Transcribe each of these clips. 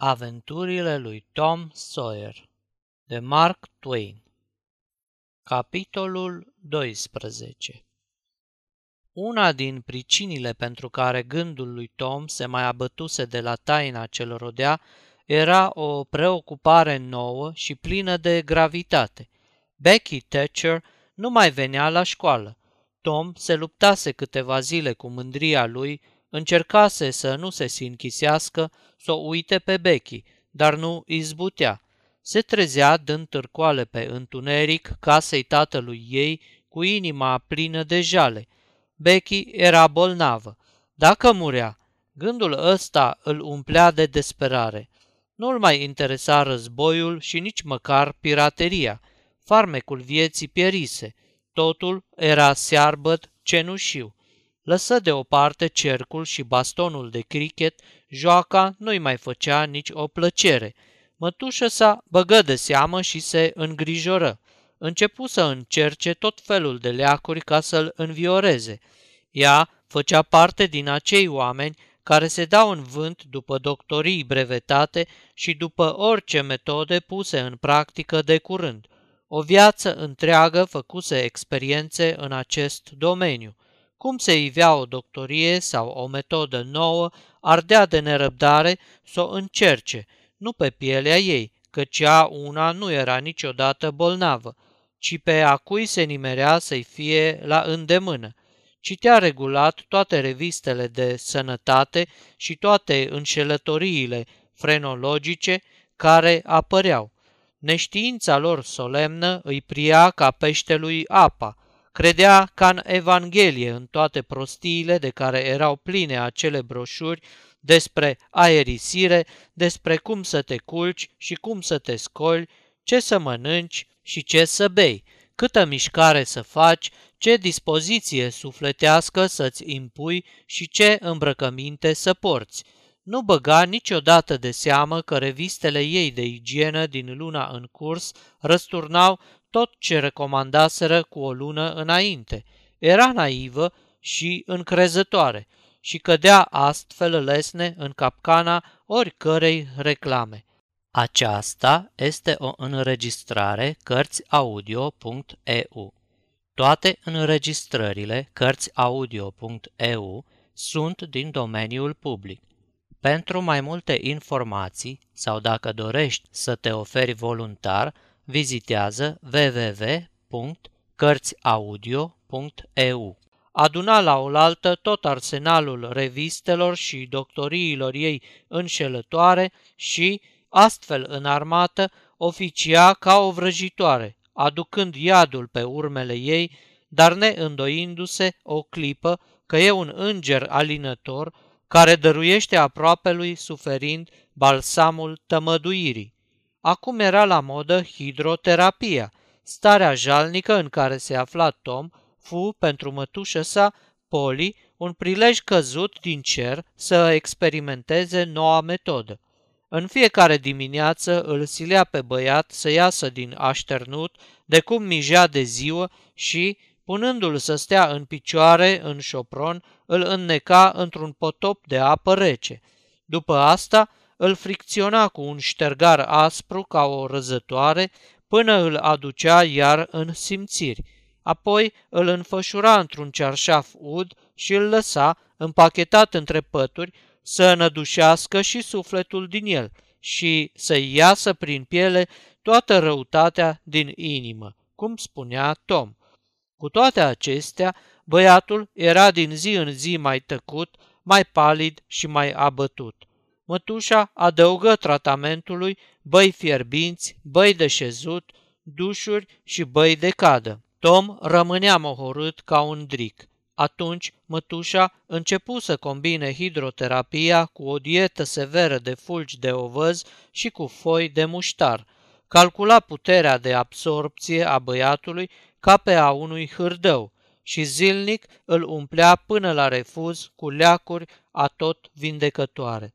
Aventurile lui Tom Sawyer de Mark Twain Capitolul 12 Una din pricinile pentru care gândul lui Tom se mai abătuse de la taina ce îl rodea era o preocupare nouă și plină de gravitate. Becky Thatcher nu mai venea la școală. Tom se luptase câteva zile cu mândria lui Încercase să nu se sinchisească, să o uite pe Becky, dar nu izbutea. Se trezea dând târcoale pe întuneric casei tatălui ei cu inima plină de jale. Becky era bolnavă. Dacă murea, gândul ăsta îl umplea de desperare. Nu-l mai interesa războiul și nici măcar pirateria. Farmecul vieții pierise. Totul era searbăt cenușiu. Lăsă deoparte cercul și bastonul de cricket, joaca nu-i mai făcea nici o plăcere. Mătușă sa băgă de seamă și se îngrijoră. Începu să încerce tot felul de leacuri ca să-l învioreze. Ea făcea parte din acei oameni care se dau în vânt după doctorii brevetate și după orice metode puse în practică de curând. O viață întreagă făcuse experiențe în acest domeniu – cum se ivea o doctorie sau o metodă nouă, ardea de nerăbdare să o încerce, nu pe pielea ei, căci ea una nu era niciodată bolnavă, ci pe a cui se nimerea să-i fie la îndemână. Citea regulat toate revistele de sănătate și toate înșelătoriile frenologice care apăreau. Neștiința lor solemnă îi pria ca peștelui apa, Credea ca în Evanghelie, în toate prostiile de care erau pline acele broșuri despre aerisire, despre cum să te culci și cum să te scoli, ce să mănânci și ce să bei, câtă mișcare să faci, ce dispoziție sufletească să-ți impui și ce îmbrăcăminte să porți. Nu băga niciodată de seamă că revistele ei de igienă din luna în curs răsturnau tot ce recomandaseră cu o lună înainte. Era naivă și încrezătoare și cădea astfel lesne în capcana oricărei reclame. Aceasta este o înregistrare Cărțiaudio.eu. Toate înregistrările Cărțiaudio.eu sunt din domeniul public. Pentru mai multe informații sau dacă dorești să te oferi voluntar, vizitează www.cărțiaudio.eu. Aduna la oaltă tot arsenalul revistelor și doctoriilor ei înșelătoare și, astfel înarmată, oficia ca o vrăjitoare, aducând iadul pe urmele ei, dar neîndoindu-se o clipă că e un înger alinător care dăruiește aproapelui suferind balsamul tămăduirii. Acum era la modă hidroterapia. Starea jalnică în care se afla Tom fu pentru mătușă sa, Poli, un prilej căzut din cer să experimenteze noua metodă. În fiecare dimineață îl silea pe băiat să iasă din așternut de cum mijea de ziua și, punându-l să stea în picioare în șopron, îl înneca într-un potop de apă rece. După asta, îl fricționa cu un ștergar aspru ca o răzătoare până îl aducea iar în simțiri. Apoi îl înfășura într-un cearșaf ud și îl lăsa, împachetat între pături, să înădușească și sufletul din el și să-i iasă prin piele toată răutatea din inimă, cum spunea Tom. Cu toate acestea, băiatul era din zi în zi mai tăcut, mai palid și mai abătut. Mătușa adăugă tratamentului băi fierbinți, băi de șezut, dușuri și băi de cadă. Tom rămânea mohorât ca un dric. Atunci, mătușa începu să combine hidroterapia cu o dietă severă de fulgi de ovăz și cu foi de muștar. Calcula puterea de absorpție a băiatului ca pe a unui hârdău și zilnic îl umplea până la refuz cu leacuri atot vindecătoare.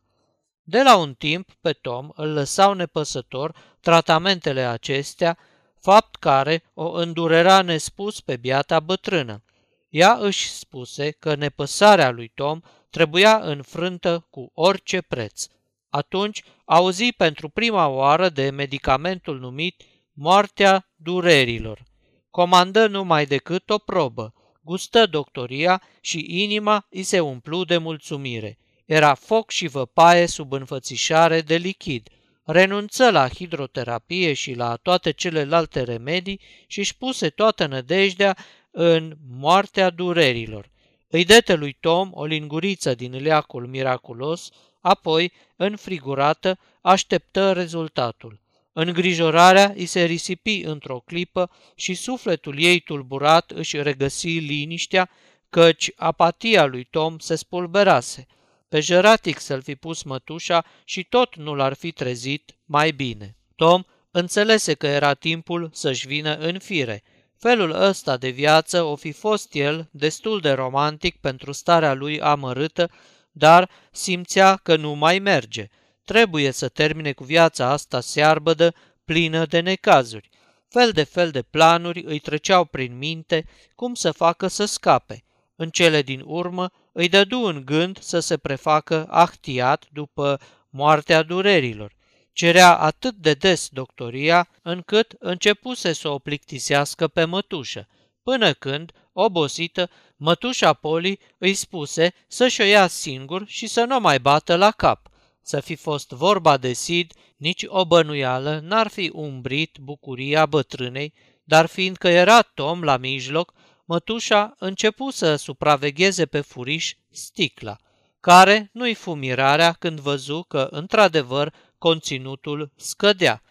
De la un timp pe Tom îl lăsau nepăsător tratamentele acestea, fapt care o îndurera nespus pe biata bătrână. Ea își spuse că nepăsarea lui Tom trebuia înfrântă cu orice preț. Atunci auzi pentru prima oară de medicamentul numit moartea durerilor. Comandă numai decât o probă, gustă doctoria și inima îi se umplu de mulțumire. Era foc și văpaie sub înfățișare de lichid. Renunță la hidroterapie și la toate celelalte remedii și își puse toată nădejdea în moartea durerilor. Îi dete lui Tom o linguriță din leacul miraculos, apoi, înfrigurată, așteptă rezultatul. Îngrijorarea îi se risipi într-o clipă și sufletul ei tulburat își regăsi liniștea, căci apatia lui Tom se spulberase. Pe jăratic să-l fi pus mătușa și tot nu l-ar fi trezit mai bine. Tom înțelese că era timpul să-și vină în fire. Felul ăsta de viață o fi fost el destul de romantic pentru starea lui amărâtă, dar simțea că nu mai merge. Trebuie să termine cu viața asta searbădă, plină de necazuri. Fel de fel de planuri îi treceau prin minte cum să facă să scape. În cele din urmă îi dădu în gând să se prefacă ahtiat după moartea durerilor. Cerea atât de des doctoria, încât începuse să o plictisească pe mătușă, până când, obosită, mătușa Poli îi spuse să-și o ia singur și să nu mai bată la cap. Să fi fost vorba de Sid, nici o bănuială n-ar fi umbrit bucuria bătrânei, dar fiindcă era Tom la mijloc, mătușa începu să supravegheze pe furiș sticla, care nu-i fu mirarea când văzu că, într-adevăr, conținutul scădea.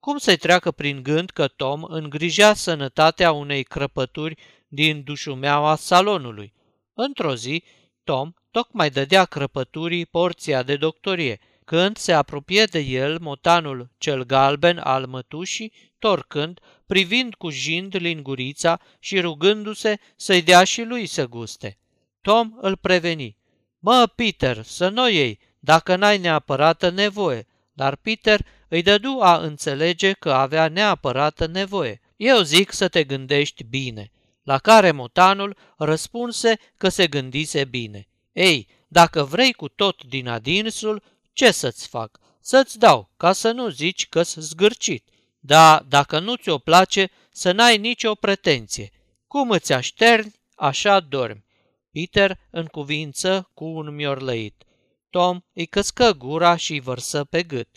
Cum să-i treacă prin gând că Tom îngrija sănătatea unei crăpături din dușumeaua salonului? Într-o zi, Tom tocmai dădea crăpăturii porția de doctorie, când se apropie de el motanul cel galben al mătușii, torcând, privind cu jind lingurița și rugându-se să-i dea și lui să guste. Tom îl preveni. Mă, Peter, să nu iei, dacă n-ai neapărată nevoie, dar Peter îi dădu a înțelege că avea neapărată nevoie. Eu zic să te gândești bine. La care motanul răspunse că se gândise bine. Ei, dacă vrei cu tot din adinsul, ce să-ți fac? Să-ți dau, ca să nu zici că-s zgârcit. Da, dacă nu ți-o place, să n-ai nicio pretenție. Cum îți așterni, așa dormi. Peter cuvință cu un miorlăit. Tom îi căscă gura și îi vărsă pe gât.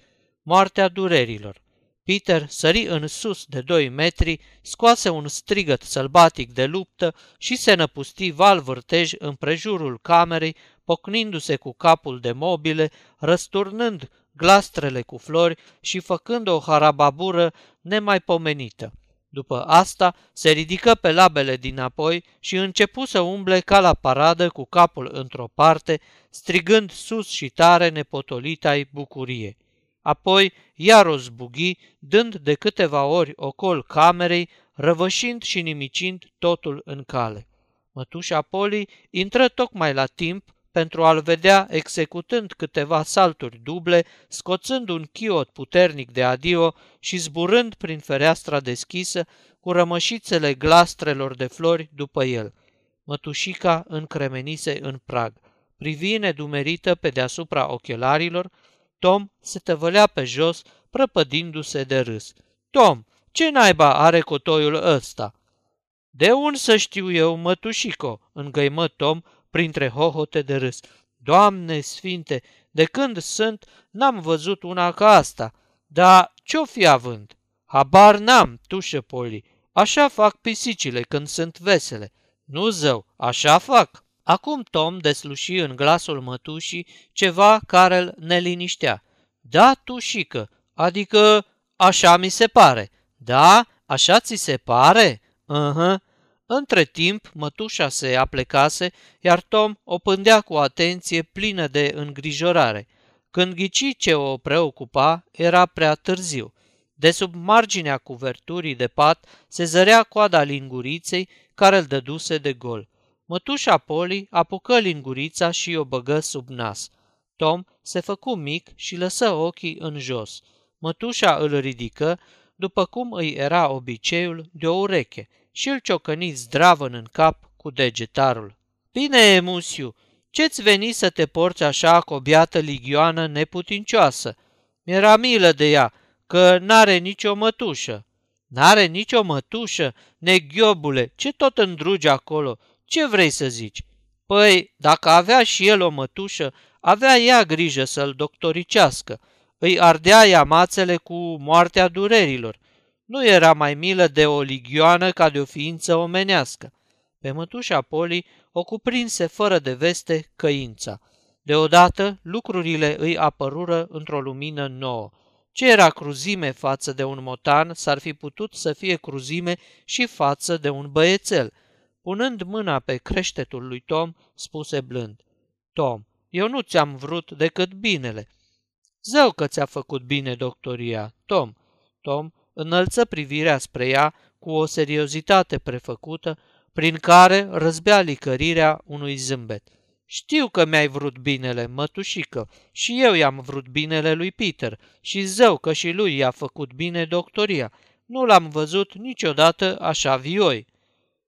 Moartea durerilor. Peter sări în sus de doi metri, scoase un strigăt sălbatic de luptă și se năpusti val vârtej împrejurul camerei, pocnindu-se cu capul de mobile, răsturnând glastrele cu flori și făcând o harababură nemaipomenită. După asta se ridică pe labele dinapoi și începu să umble ca la paradă cu capul într-o parte, strigând sus și tare nepotolita bucurie. Apoi iar o zbughi, dând de câteva ori ocol camerei, răvășind și nimicind totul în cale. Mătușa Poli intră tocmai la timp pentru a-l vedea executând câteva salturi duble, scoțând un chiot puternic de adio și zburând prin fereastra deschisă cu rămășițele glastrelor de flori după el. Mătușica încremenise în prag. Privi nedumerită pe deasupra ochelarilor, Tom se tăvălea pe jos, prăpădindu-se de râs. Tom, ce naiba are cotoiul ăsta?" De un să știu eu, mătușico?" îngăimă Tom, printre hohote de râs. Doamne sfinte, de când sunt, n-am văzut una ca asta. Dar ce-o fi având? Habar n-am, tușă Poli. Așa fac pisicile când sunt vesele. Nu zău, așa fac. Acum Tom desluși în glasul mătușii ceva care îl neliniștea. Da, tușică, adică așa mi se pare. Da, așa ți se pare? Uh-huh. Între timp, mătușa se aplecase, iar Tom o pândea cu atenție plină de îngrijorare. Când ghici ce o preocupa, era prea târziu. De sub marginea cuverturii de pat se zărea coada linguriței care îl dăduse de gol. Mătușa Poli apucă lingurița și o băgă sub nas. Tom se făcu mic și lăsă ochii în jos. Mătușa îl ridică, după cum îi era obiceiul, de o ureche – și îl ciocăni zdravăn în cap cu degetarul. Bine, musiu, Ce-ți veni să te porți așa cu o biată ligioană neputincioasă? Mi-era milă de ea, că n-are nicio mătușă. N-are nicio mătușă? Neghiobule, ce tot îndrugi acolo? Ce vrei să zici? Păi, dacă avea și el o mătușă, avea ea grijă să-l doctoricească. Îi ardea ea mațele cu moartea durerilor. Nu era mai milă de o ligioană ca de o ființă omenească. Pe mătușa Poli o cuprinse fără de veste căința. Deodată lucrurile îi apărură într-o lumină nouă. Ce era cruzime față de un motan, s-ar fi putut să fie cruzime și față de un băiețel. Punând mâna pe creștetul lui Tom, spuse blând, Tom, eu nu ți-am vrut decât binele. Zău că ți-a făcut bine doctoria, Tom. Tom înălță privirea spre ea cu o seriozitate prefăcută, prin care răzbea licărirea unui zâmbet. Știu că mi-ai vrut binele, mătușică, și eu i-am vrut binele lui Peter și zău că și lui i-a făcut bine doctoria. Nu l-am văzut niciodată așa vioi.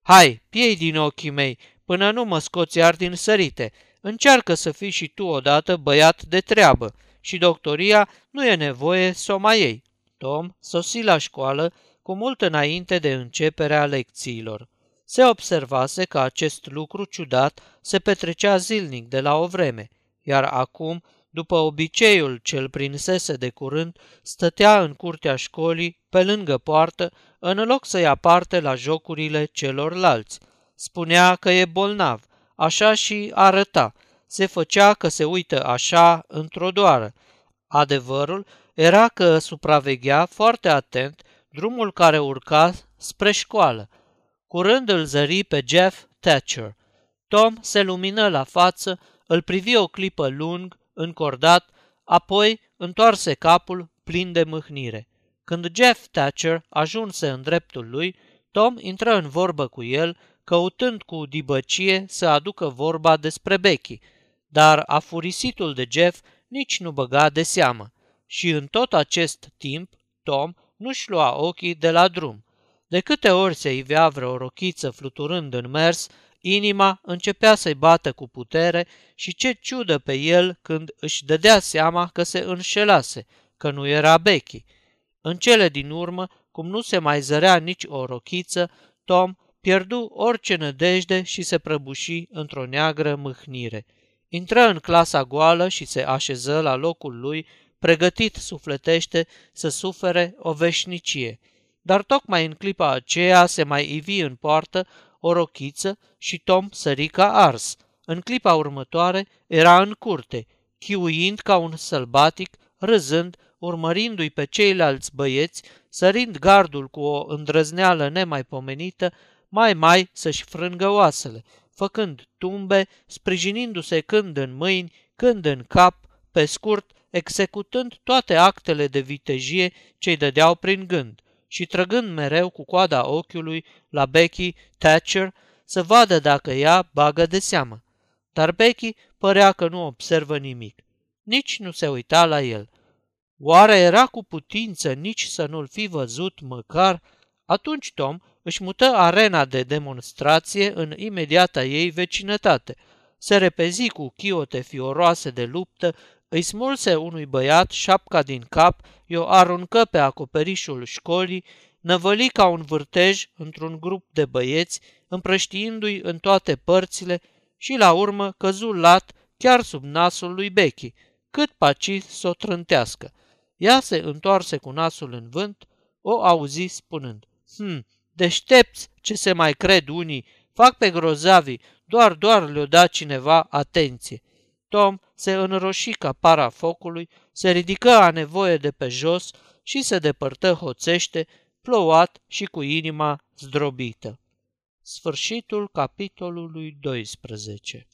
Hai, piei din ochii mei, până nu mă scoți iar din sărite. Încearcă să fii și tu odată băiat de treabă și doctoria nu e nevoie să o mai iei. Tom sosi la școală cu mult înainte de începerea lecțiilor. Se observase că acest lucru ciudat se petrecea zilnic de la o vreme, iar acum, după obiceiul ce-l prinsese de curând, stătea în curtea școlii, pe lângă poartă, în loc să ia parte la jocurile celorlalți. Spunea că e bolnav, așa și arăta. Se făcea că se uită așa într-o doară. Adevărul era că supraveghea foarte atent drumul care urca spre școală. Curând îl zări pe Jeff Thatcher. Tom se lumină la față, îl privi o clipă lung, încordat, apoi întoarse capul plin de mâhnire. Când Jeff Thatcher ajunse în dreptul lui, Tom intră în vorbă cu el, căutând cu dibăcie să aducă vorba despre Becky, dar afurisitul de Jeff nici nu băga de seamă. Și în tot acest timp, Tom nu-și lua ochii de la drum. De câte ori se ivea vreo rochiță fluturând în mers, inima începea să-i bată cu putere și ce ciudă pe el când își dădea seama că se înșelase, că nu era Becky. În cele din urmă, cum nu se mai zărea nici o rochiță, Tom pierdu orice nădejde și se prăbuși într-o neagră mâhnire. Intră în clasa goală și se așeză la locul lui, pregătit sufletește să sufere o veșnicie. Dar tocmai în clipa aceea se mai ivi în poartă o rochiță și Tom sări ca ars. În clipa următoare era în curte, chiuind ca un sălbatic, râzând, urmărindu-i pe ceilalți băieți, sărind gardul cu o îndrăzneală nemaipomenită, mai mai să-și frângă oasele, făcând tumbe, sprijinindu-se când în mâini, când în cap, pe scurt, executând toate actele de vitejie ce-i dădeau prin gând și trăgând mereu cu coada ochiului la Becky Thatcher să vadă dacă ea bagă de seamă. Dar Becky părea că nu observă nimic. Nici nu se uita la el. Oare era cu putință nici să nu-l fi văzut măcar? Atunci Tom își mută arena de demonstrație în imediata ei vecinătate. Se repezi cu chiote fioroase de luptă, îi smulse unui băiat șapca din cap, i-o aruncă pe acoperișul școlii, năvăli ca un vârtej într-un grup de băieți, împrăștiindu-i în toate părțile și la urmă căzu lat chiar sub nasul lui Becky, cât paci să o trântească. Ea se întoarse cu nasul în vânt, o auzi spunând, Hm, deștepți ce se mai cred unii, fac pe grozavi, doar, doar le-o da cineva atenție. Tom se înroși ca para focului, se ridică a nevoie de pe jos și se depărtă hoțește, plouat și cu inima zdrobită. Sfârșitul capitolului 12